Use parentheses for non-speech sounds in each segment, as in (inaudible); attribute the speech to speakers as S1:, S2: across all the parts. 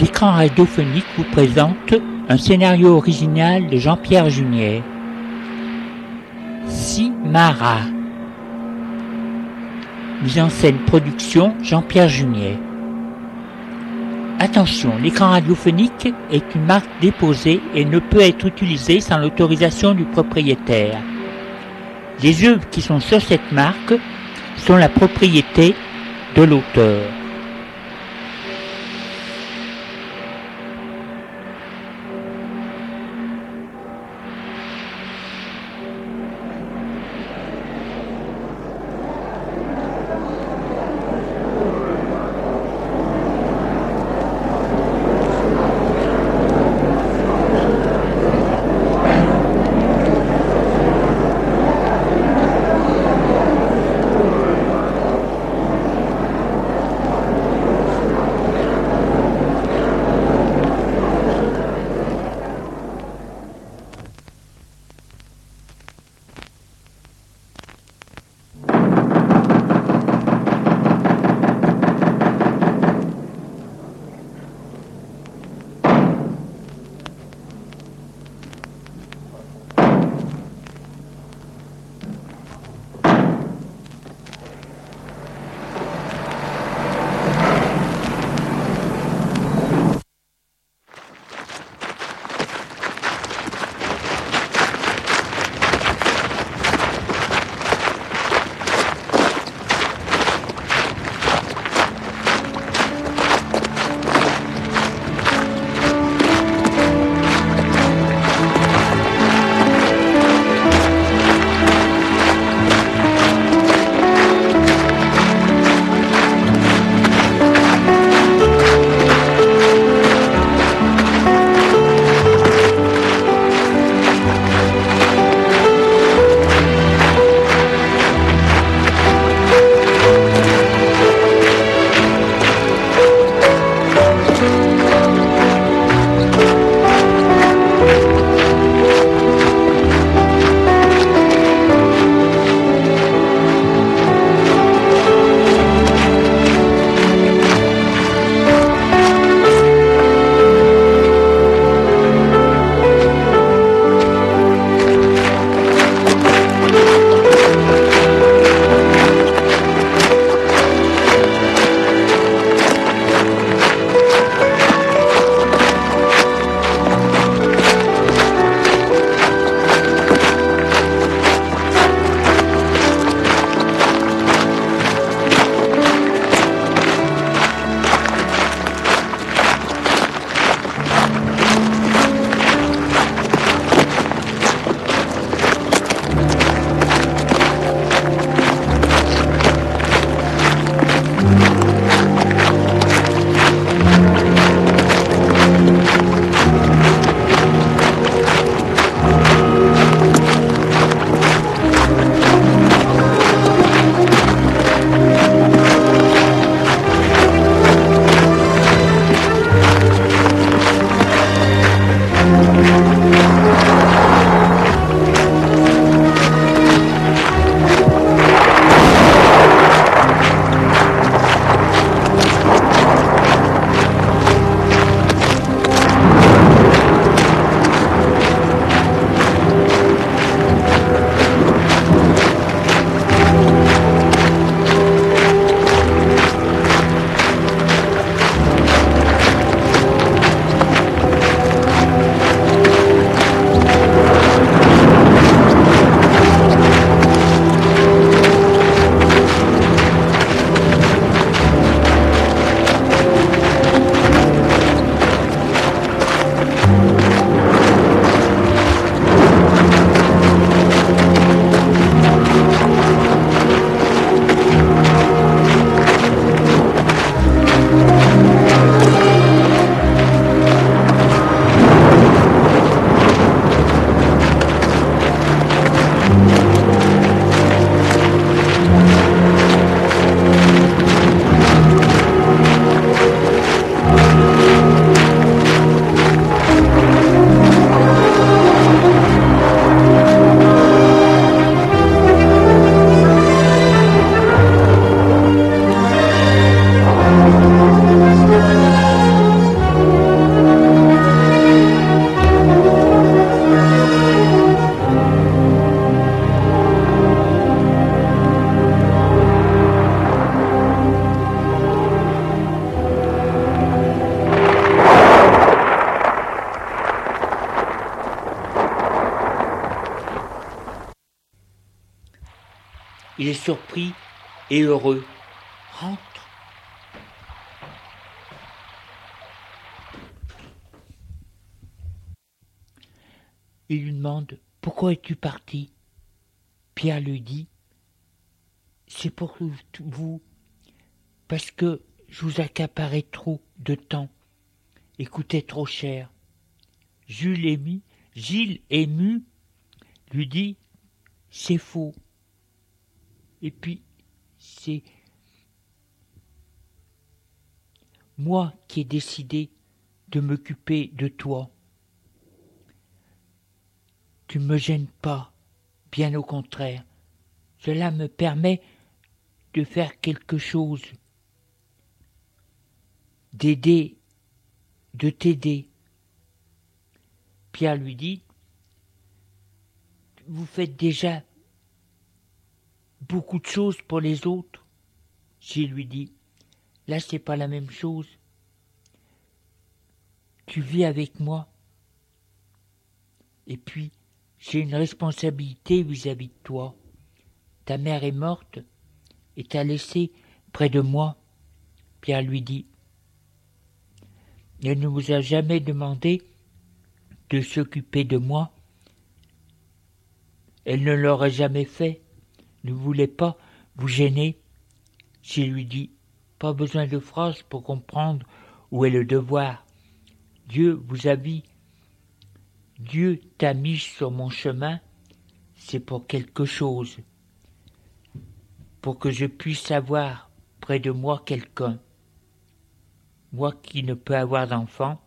S1: L'écran radiophonique vous présente un scénario original de Jean-Pierre Junier. Simara. Mise en scène production Jean-Pierre Junier. Attention, l'écran radiophonique est une marque déposée et ne peut être utilisé sans l'autorisation du propriétaire. Les œuvres qui sont sur cette marque sont la propriété de l'auteur. Surpris et heureux. Rentre. Il lui demande Pourquoi es-tu parti? Pierre lui dit C'est pour vous, parce que je vous accaparais trop de temps et coûtait trop cher. Jules ému, Gilles ému lui dit C'est faux. Et puis, c'est moi qui ai décidé de m'occuper de toi. Tu ne me gênes pas, bien au contraire. Cela me permet de faire quelque chose, d'aider, de t'aider. Pierre lui dit, vous faites déjà beaucoup de choses pour les autres. Gilles lui dit, là c'est pas la même chose. Tu vis avec moi. Et puis, j'ai une responsabilité vis-à-vis de toi. Ta mère est morte et t'a laissé près de moi. Pierre lui dit. Elle ne vous a jamais demandé de s'occuper de moi. Elle ne l'aurait jamais fait, ne voulait pas vous gêner. J'ai lui dit, pas besoin de phrases pour comprendre où est le devoir. Dieu vous a mis Dieu t'a mis sur mon chemin, c'est pour quelque chose, pour que je puisse avoir près de moi quelqu'un. Moi qui ne peux avoir d'enfant,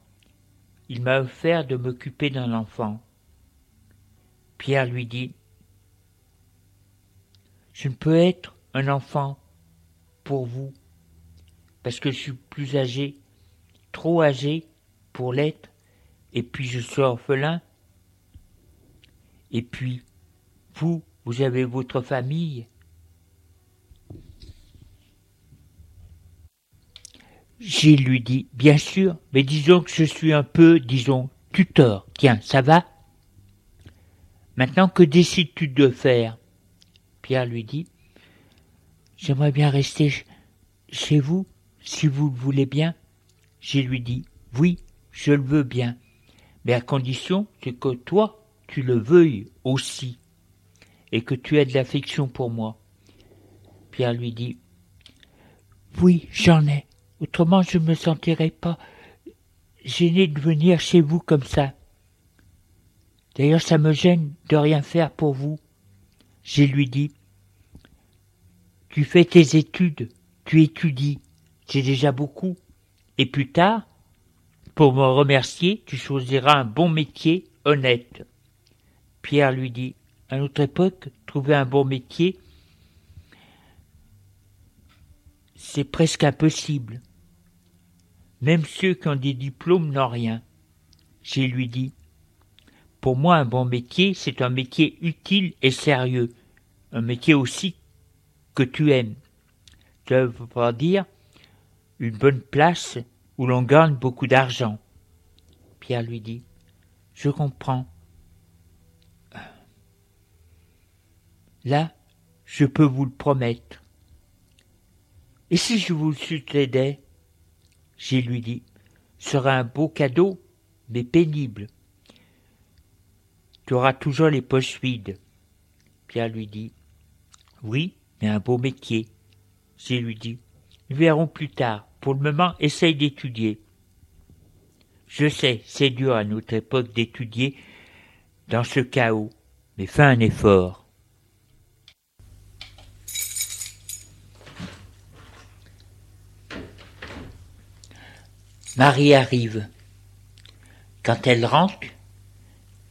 S1: il m'a offert de m'occuper d'un enfant. Pierre lui dit, Je ne peux être un enfant pour vous, parce que je suis plus âgé, trop âgé pour l'être, et puis je suis orphelin, et puis vous, vous avez votre famille. Gilles lui dit, bien sûr, mais disons que je suis un peu, disons, tuteur. Tiens, ça va? Maintenant, que décides-tu de faire? Pierre lui dit, j'aimerais bien rester chez vous, si vous le voulez bien. Gilles lui dit, oui, je le veux bien mais à condition que toi, tu le veuilles aussi, et que tu aies de l'affection pour moi. Pierre lui dit, Oui, j'en ai, autrement je ne me sentirais pas gêné de venir chez vous comme ça. D'ailleurs, ça me gêne de rien faire pour vous. J'ai lui dit, Tu fais tes études, tu étudies, c'est déjà beaucoup, et plus tard, pour me remercier, tu choisiras un bon métier honnête. Pierre lui dit, à notre époque, trouver un bon métier, c'est presque impossible. Même ceux qui ont des diplômes n'ont rien. J'ai lui dit, pour moi, un bon métier, c'est un métier utile et sérieux, un métier aussi que tu aimes. Ça veut dire une bonne place où l'on gagne beaucoup d'argent. Pierre lui dit, Je comprends. Là, je peux vous le promettre. Et si je vous le succédais J'ai lui dit, sera un beau cadeau, mais pénible. Tu auras toujours les poches vides. Pierre lui dit, oui, mais un beau métier. J'ai lui dit, nous verrons plus tard. Pour le moment, essaye d'étudier. Je sais, c'est dur à notre époque d'étudier dans ce chaos, mais fais un effort. Marie arrive. Quand elle rentre,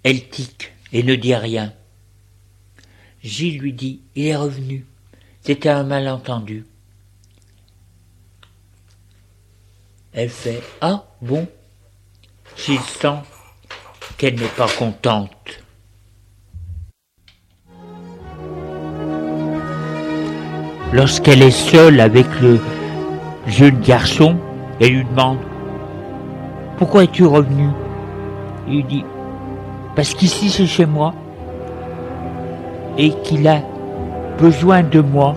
S1: elle tique et ne dit rien. Gilles lui dit Il est revenu. C'était un malentendu. Elle fait Ah bon S'il sent qu'elle n'est pas contente. Lorsqu'elle est seule avec le jeune garçon, elle lui demande Pourquoi es-tu revenu? Il lui dit Parce qu'ici c'est chez moi et qu'il a besoin de moi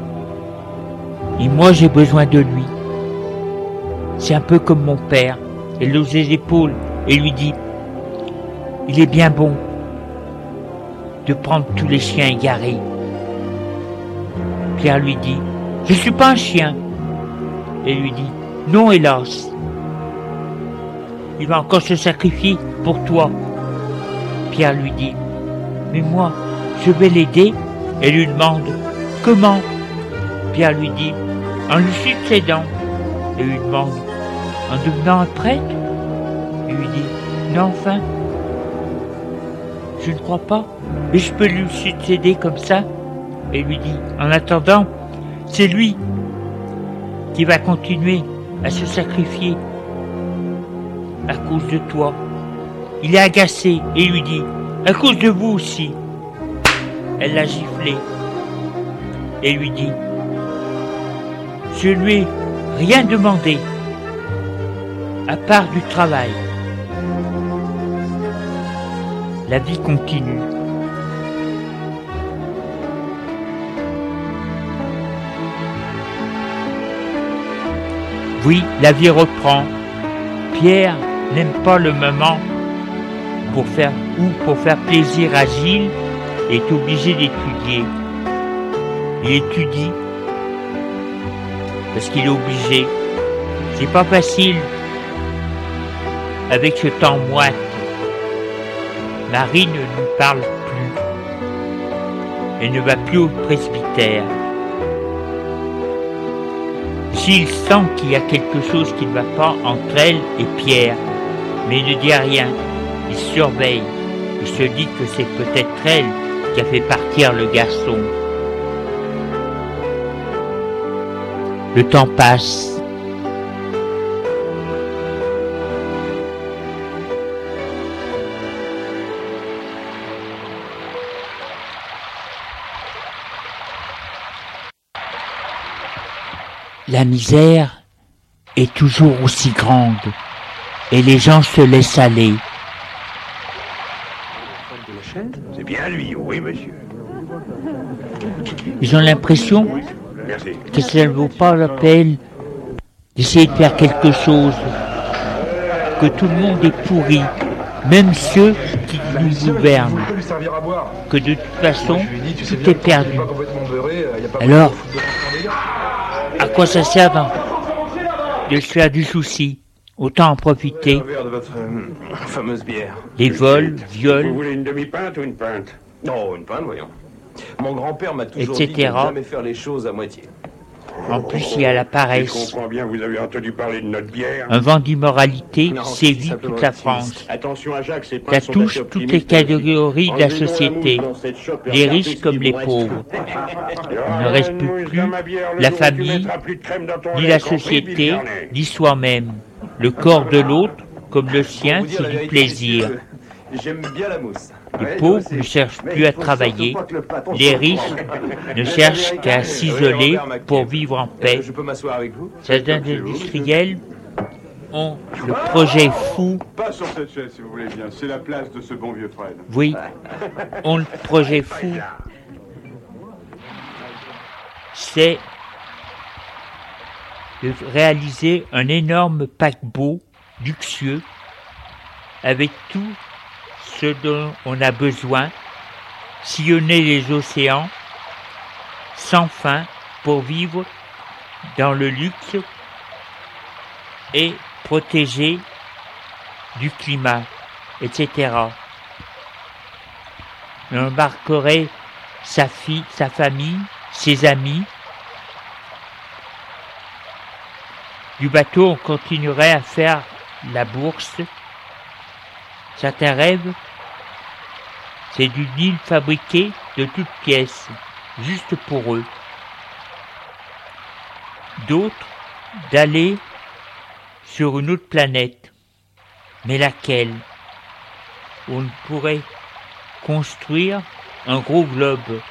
S1: Et moi, j'ai besoin de lui. C'est un peu comme mon père. Elle hausse les épaules et lui dit Il est bien bon de prendre tous les chiens égarés. Pierre lui dit Je ne suis pas un chien. Et lui dit Non, hélas. Il va encore se sacrifier pour toi. Pierre lui dit Mais moi, je vais l'aider. Et lui demande Comment? Pierre lui dit En lui succédant. Et lui demande En devenant un prêtre? Il lui dit Non, enfin. Je ne crois pas. Mais je peux lui succéder comme ça Et lui dit En attendant, c'est lui qui va continuer à se sacrifier à cause de toi. Il est agacé et lui dit À cause de vous aussi. Elle l'a giflé et lui dit Je lui ai rien demandé à part du travail. La vie continue. Oui, la vie reprend. Pierre n'aime pas le moment pour faire ou pour faire plaisir à Gilles est obligé d'étudier. Il étudie parce qu'il est obligé. C'est pas facile avec ce temps moite. Marie ne lui parle plus. Elle ne va plus au presbytère. Gilles sent qu'il y a quelque chose qui ne va pas entre elle et Pierre, mais il ne dit rien. Il surveille. Il se dit que c'est peut-être elle qui a fait partir le garçon. Le temps passe. La misère est toujours aussi grande et les gens se laissent aller.
S2: C'est bien lui, oui, monsieur.
S1: Ils ont l'impression que ça ne vaut pas la peine d'essayer de faire quelque chose, que tout le monde est pourri, même ceux qui nous gouvernent, que de toute façon, tout est perdu.
S3: euh,
S1: Alors. À quoi ça sert d'en- de se faire du souci Autant en profiter.
S2: De votre euh, fameuse bière.
S1: Les vols,
S4: Vous
S1: viols,
S4: voulez une demi-pinte ou une pinte
S2: Oh, une pinte, voyons. Mon grand-père m'a toujours dit de jamais faire les choses à moitié.
S1: en plus il y a la
S4: Je
S1: paresse.
S4: comprends bien, vous avez entendu parler de notre bière.
S1: Un vent d'immoralité
S2: Non,
S1: sévit toute la. France.
S4: Attention à Jacques, ces
S1: Ça touche toutes les catégories de la société, les riches comme les
S4: vous
S1: pauvres.
S4: Il
S1: ne reste plus la famille, ni la société, ni soi-même. Le corps de l'autre, comme le sien, c'est du plaisir. Les pauvres ne cherchent plus à travailler. Les riches ne cherchent qu'à s'isoler pour vivre en
S2: Euh,
S1: paix.
S2: Je peux m'asseoir avec vous
S1: Certains industriels ont le projet fou,
S5: Pas sur cette chaise, si vous voulez bien. C'est la place de ce bon vieux Fred.
S1: oui, ont le projet (laughs) fou, c'est de réaliser un énorme paquebot luxueux avec tout ce dont on a besoin, sillonner les océans sans fin pour vivre dans le luxe et protéger du climat, etc. On embarquerait sa fille, sa famille, ses amis. Du bateau, on continuerait à faire la bourse. Certains rêvent, c'est d'une île fabriquée de toutes pièces, juste pour eux. D'autres, d'aller sur une autre planète. Mais laquelle? On pourrait construire un gros globe,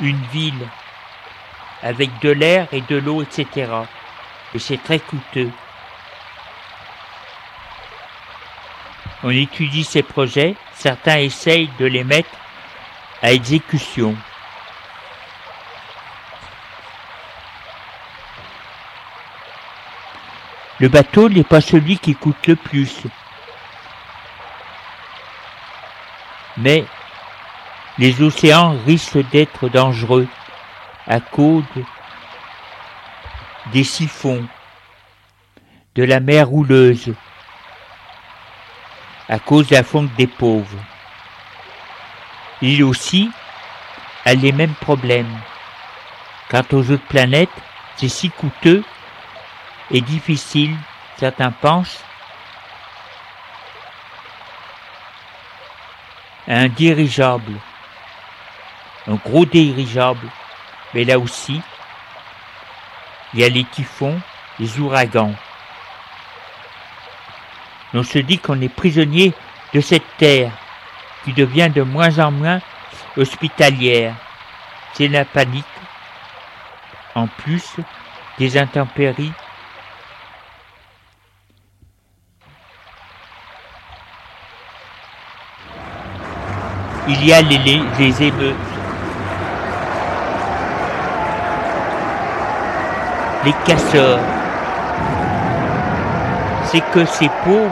S1: une ville, avec de l'air et de l'eau, etc. Et c'est très coûteux. On étudie ces projets, certains essayent de les mettre à exécution. Le bateau n'est pas celui qui coûte le plus. Mais les océans risquent d'être dangereux à cause des siphons, de la mer rouleuse, à cause de la fonte des pauvres. Il aussi a les mêmes problèmes. Quant aux autres planètes, c'est si coûteux et difficile, certains pensent, un dirigeable, un gros dirigeable, mais là aussi, il y a les typhons, les ouragans. On se dit qu'on est prisonnier de cette terre qui devient de moins en moins hospitalière. C'est la panique. En plus des intempéries. Il y a les, émeutes. Les casseurs. C'est que ces pauvres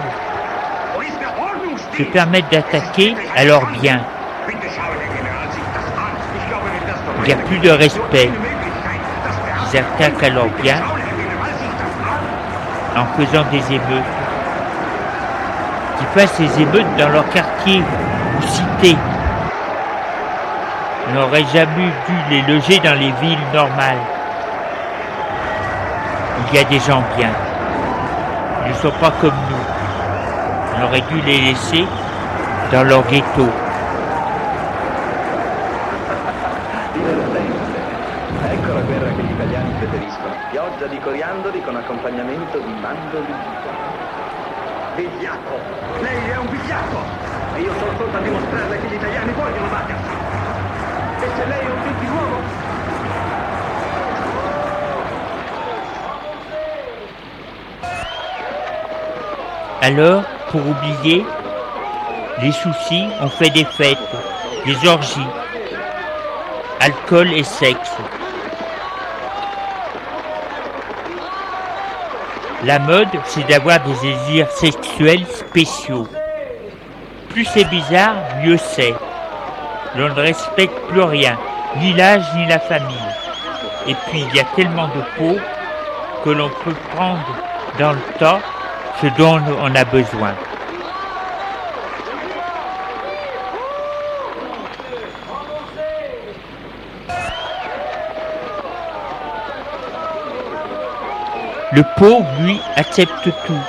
S1: se permettent d'attaquer à leur bien. Il n'y a plus de respect. Ils attaquent à leur bien en faisant des émeutes. Ils fassent ces émeutes dans leur quartier ou cité. On n'aurait jamais dû les loger dans les villes normales. Il y a des gens bien. Ils ne sont pas comme nous. On aurait dû les laisser dans leur ghetto.
S6: Ecco la guerra che gli italiani preferiscono. Pioggia di coriandoli con accompagnamento di mandorli. Vigliacco! Lei è un vigliacco! E io sono solo a dimostrarle che gli italiani vogliono battersi! E se lei è un gentiluomo,
S1: Alors, pour oublier les soucis, on fait des fêtes, des orgies, alcool et sexe. La mode, c'est d'avoir des désirs sexuels spéciaux. Plus c'est bizarre, mieux c'est. L'on ne respecte plus rien, ni l'âge ni la famille. Et puis il y a tellement de peau que l'on peut prendre dans le temps ce dont on a besoin. Le pauvre, lui, accepte tout.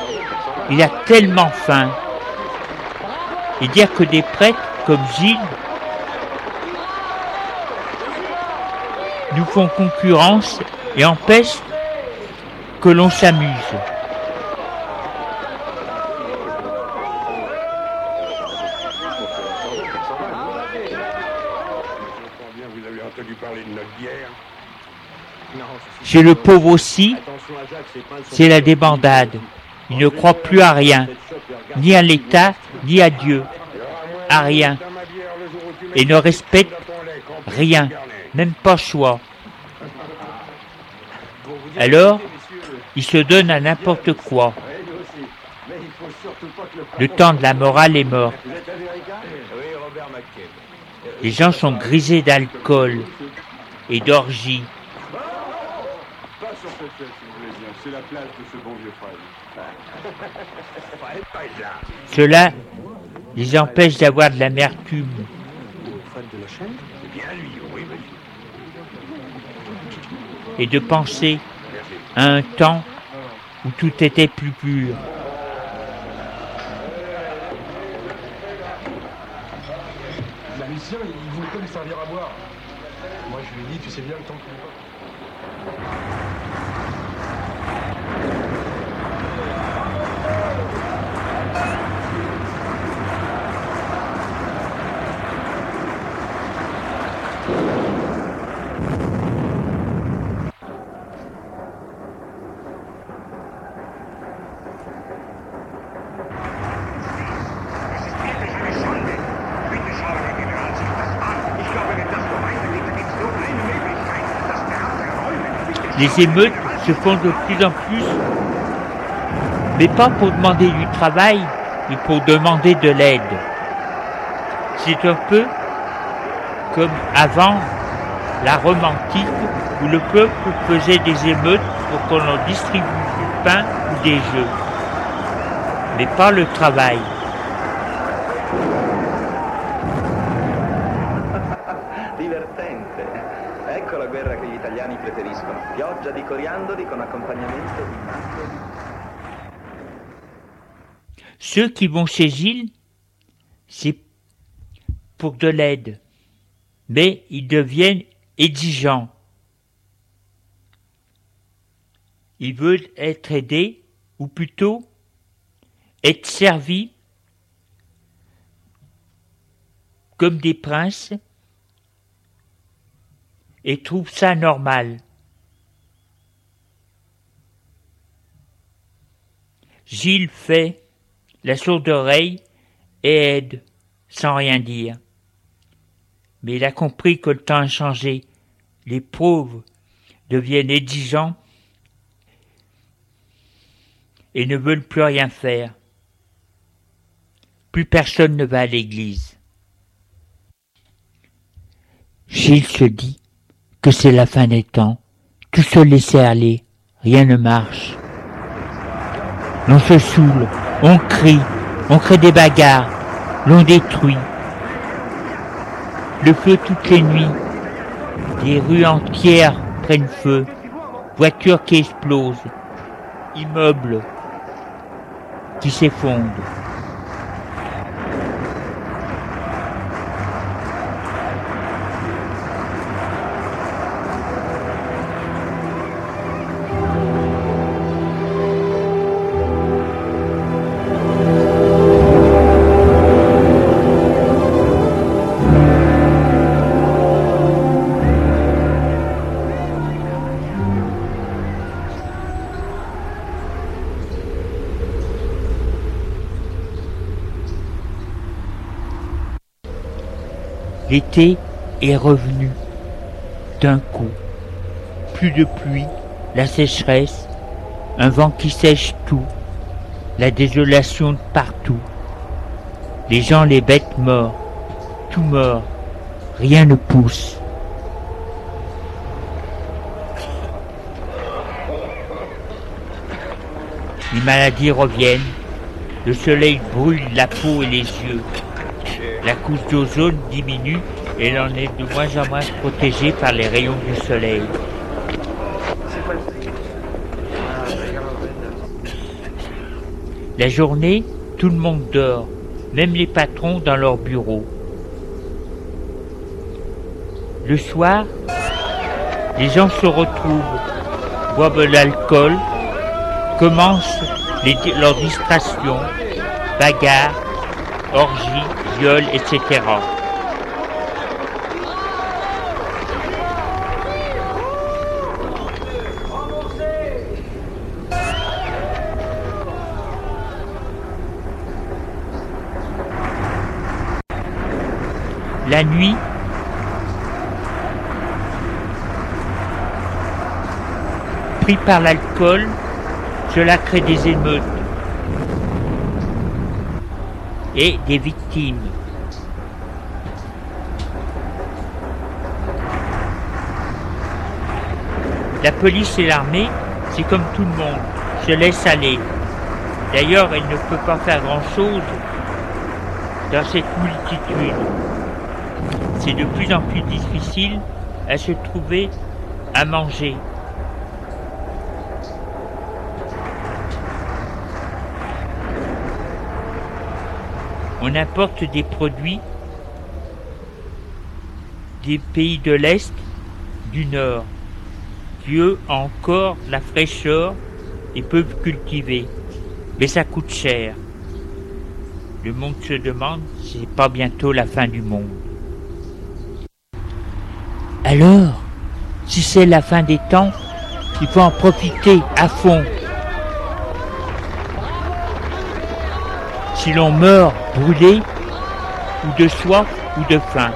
S1: Il a tellement faim. Et dire que des prêtres comme Gilles nous font concurrence et empêchent que l'on s'amuse. Chez le pauvre aussi, c'est la débandade. Il ne croit plus à rien, ni à l'État, ni à Dieu, à rien, et ne respecte rien, même pas choix. Alors, il se donne à n'importe quoi. Le temps de la morale est mort. Les gens sont grisés d'alcool et d'orgie. C'est la place de ce bon vieux (laughs) Cela les empêche d'avoir de l'amertume. Et de penser à un temps où tout était plus pur.
S3: La mission, il voulait pas lui servir à boire. Moi, je lui ai dit, tu sais bien le temps qu'il
S1: Les émeutes se font de plus en plus mais pas pour demander du travail, mais pour demander de l'aide. C'est un peu comme avant la Rome antique où le peuple faisait des émeutes pour qu'on leur distribue du pain ou des jeux, mais pas le travail.
S6: Pioggia di coriandoli con accompagnamento.
S1: Ceux qui vont chez Gilles, c'est pour de l'aide, mais ils deviennent exigeants. Ils veulent être aidés, ou plutôt être servis comme des princes et trouvent ça normal. Gilles fait la sourde oreille et aide sans rien dire. Mais il a compris que le temps a changé. Les pauvres deviennent exigeants et ne veulent plus rien faire. Plus personne ne va à l'église. Gilles se dit que c'est la fin des temps, tout se laisser aller, rien ne marche. On se saoule, on crie, on crée des bagarres, l'on détruit. Le feu toutes les nuits, des rues entières prennent feu, voitures qui explosent, immeubles qui s'effondrent. L'été est revenu d'un coup. Plus de pluie, la sécheresse, un vent qui sèche tout, la désolation partout. Les gens, les bêtes morts, tout mort, rien ne pousse. Les maladies reviennent, le soleil brûle la peau et les yeux. La couche d'ozone diminue et l'on est de moins en moins protégé par les rayons du soleil. La journée, tout le monde dort, même les patrons dans leur bureau. Le soir, les gens se retrouvent, boivent de l'alcool, commencent leurs distractions, bagarres, orgies, viols, etc. La nuit, pris par l'alcool, cela crée des émeutes et des victimes. La police et l'armée, c'est comme tout le monde, se laisse aller. D'ailleurs, elle ne peut pas faire grand-chose dans cette multitude. C'est de plus en plus difficile à se trouver à manger. On importe des produits des pays de l'Est, du Nord. Dieu a encore la fraîcheur et peuvent cultiver. Mais ça coûte cher. Le monde se demande si c'est pas bientôt la fin du monde. Alors, si c'est la fin des temps, il faut en profiter à fond. si l'on meurt brûlé, ou de soif, ou de faim.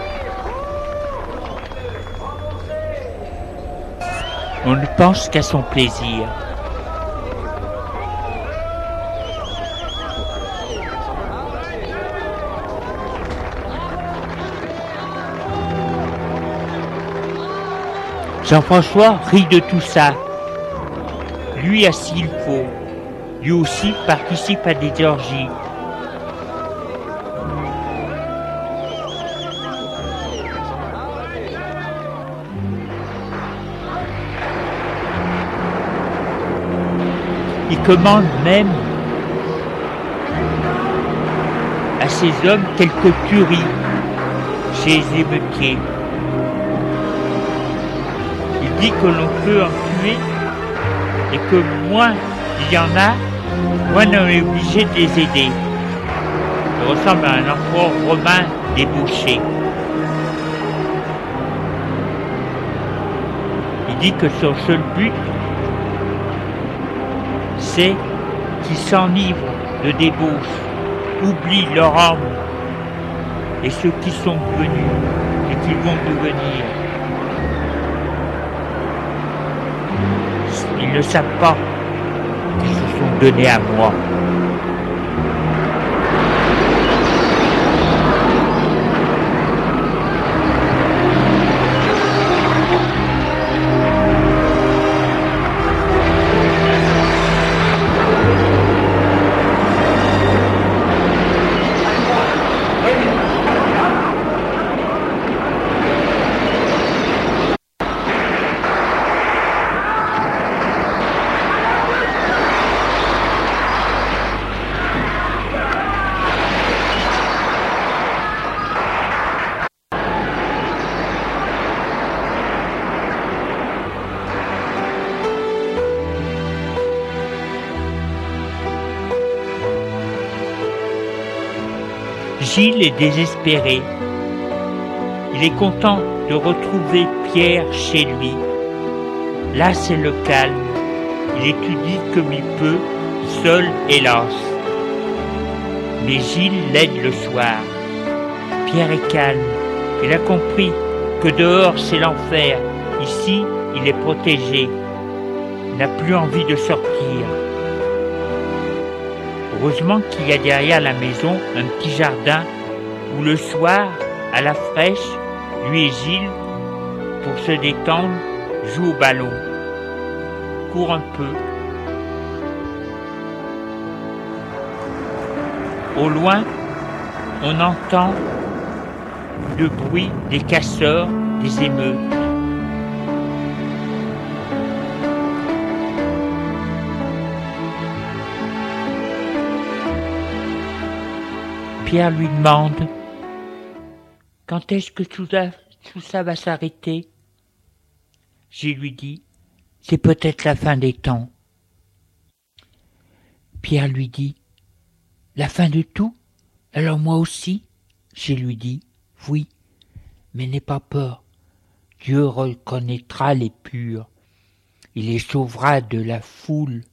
S1: On ne pense qu'à son plaisir. Jean-François rit de tout ça. Lui, a s'il faut, lui aussi participe à des orgies. Il commande même à ces hommes quelques tueries chez les émeutiers. Il dit que l'on peut en tuer et que moins il y en a, moins on est obligé de les aider. Il ressemble à un empereur romain débouché. Il dit que son seul but, qu'ils s'enivrent de débauche, oublient leur âme et ceux qui sont venus et qui vont devenir. Ils ne savent pas qu'ils se sont donnés à moi. Est désespéré. Il est content de retrouver Pierre chez lui. Là, c'est le calme. Il étudie comme il peut, seul hélas. Mais Gilles l'aide le soir. Pierre est calme. Il a compris que dehors c'est l'enfer. Ici, il est protégé. Il n'a plus envie de sortir. Heureusement qu'il y a derrière la maison un petit jardin où le soir, à la fraîche, lui et Gilles, pour se détendre, jouent au ballon. Court un peu. Au loin, on entend le bruit des casseurs, des émeutes. Pierre lui demande Quand est-ce que tout ça, va s'arrêter? J'ai lui dit C'est peut-être la fin des temps. Pierre lui dit La fin de tout? Alors moi aussi? J'ai lui dit Oui, mais n'aie pas peur. Dieu reconnaîtra les purs. Il les sauvera de la foule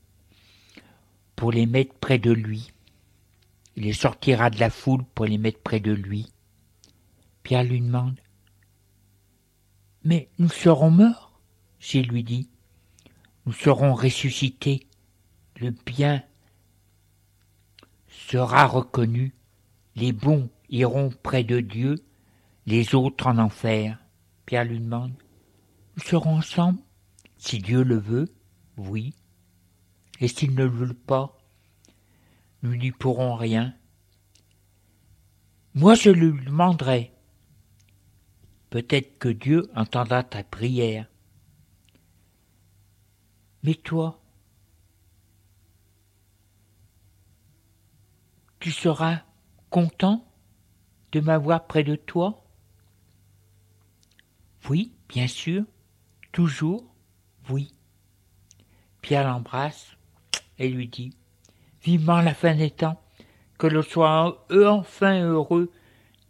S1: pour les mettre près de lui. Il les sortira de la foule pour les mettre près de lui. Pierre lui demande Mais nous serons morts J'ai lui dit Nous serons ressuscités. Le bien sera reconnu. Les bons iront près de Dieu, les autres en enfer. Pierre lui demande Nous serons ensemble Si Dieu le veut, oui. Et s'il ne le veut pas, nous n'y pourrons rien. Moi je lui demanderai. Peut-être que Dieu entendra ta prière. Mais toi, tu seras content de m'avoir près de toi? Oui, bien sûr, toujours, oui. Pierre l'embrasse et lui dit vivement la fin des temps, que l'on soit enfin heureux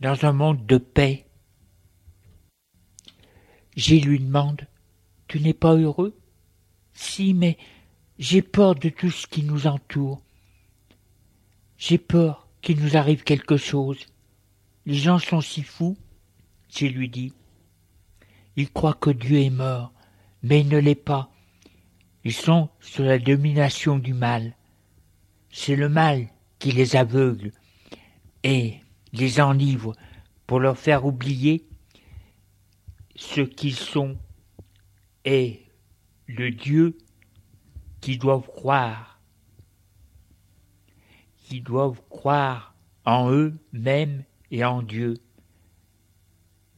S1: dans un monde de paix. Gilles lui demande Tu n'es pas heureux? Si, mais j'ai peur de tout ce qui nous entoure. J'ai peur qu'il nous arrive quelque chose. Les gens sont si fous, Gilles lui dit. Ils croient que Dieu est mort, mais il ne l'est pas. Ils sont sous la domination du mal. C'est le mal qui les aveugle et les enivre pour leur faire oublier ce qu'ils sont est le Dieu qui doivent croire, qui doivent croire en eux-mêmes et en Dieu.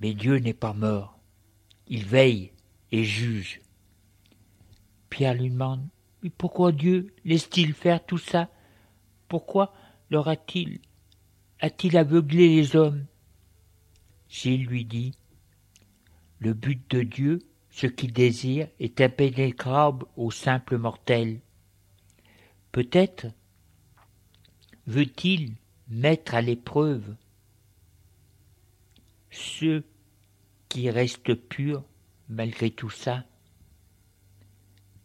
S1: Mais Dieu n'est pas mort. Il veille et juge. Pierre lui demande, mais pourquoi Dieu laisse-t-il faire tout ça? Pourquoi leur a-t-il a-t-il aveuglé les hommes? Gilles lui dit, le but de Dieu, ce qu'il désire, est impénétrable au simple mortel. Peut-être veut-il mettre à l'épreuve ceux qui restent purs malgré tout ça.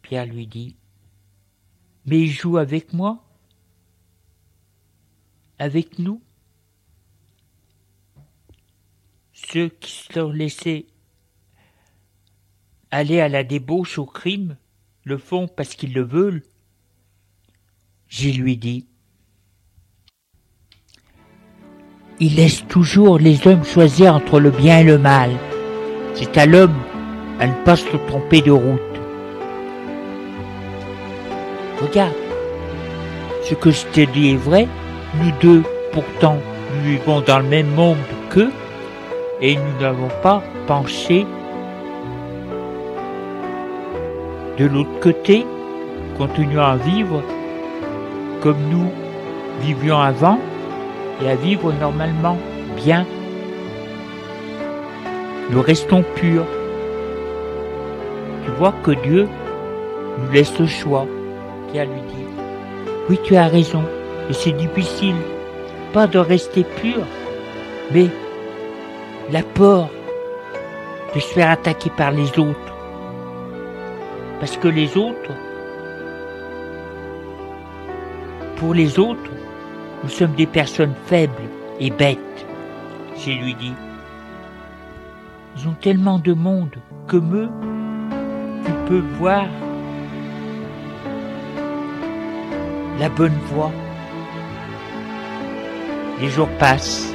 S1: Pierre lui dit, Mais joue avec moi Avec nous Ceux qui sont laissés aller à la débauche au crime le font parce qu'ils le veulent. J'y lui dis, il laisse toujours les hommes choisir entre le bien et le mal. C'est à l'homme à ne pas se tromper de route. Regarde, ce que je te dis est vrai, nous deux, pourtant, nous vivons dans le même monde qu'eux, et nous n'avons pas penché de l'autre côté, continuons à vivre comme nous vivions avant et à vivre normalement bien. Nous restons purs. Tu vois que Dieu nous laisse le choix. Pierre lui dit, oui tu as raison, et c'est difficile, pas de rester pur, mais la peur de se faire attaquer par les autres. Parce que les autres, pour les autres, nous sommes des personnes faibles et bêtes. J'ai lui dit, ils ont tellement de monde que eux, tu peux voir la bonne voie. Les jours passent.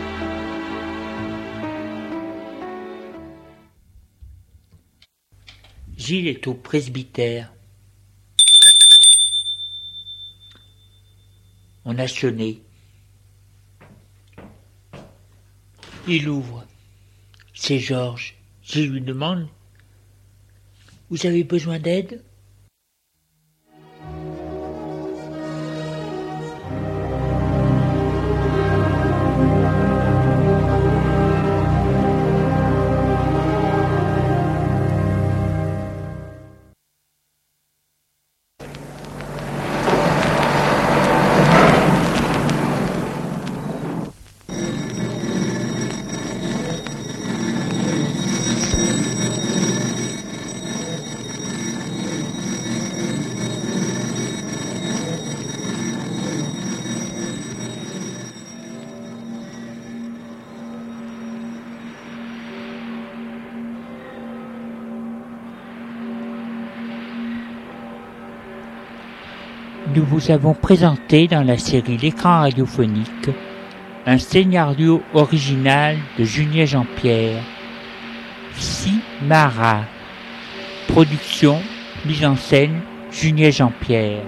S1: Gilles est au presbytère. On a sonné. Il ouvre. C'est Georges. Je lui demande Vous avez besoin d'aide? Vous avons présenté dans la série L'écran radiophonique un scénario original de Julien Jean-Pierre, Simara, production, mise en scène, Julien Jean-Pierre.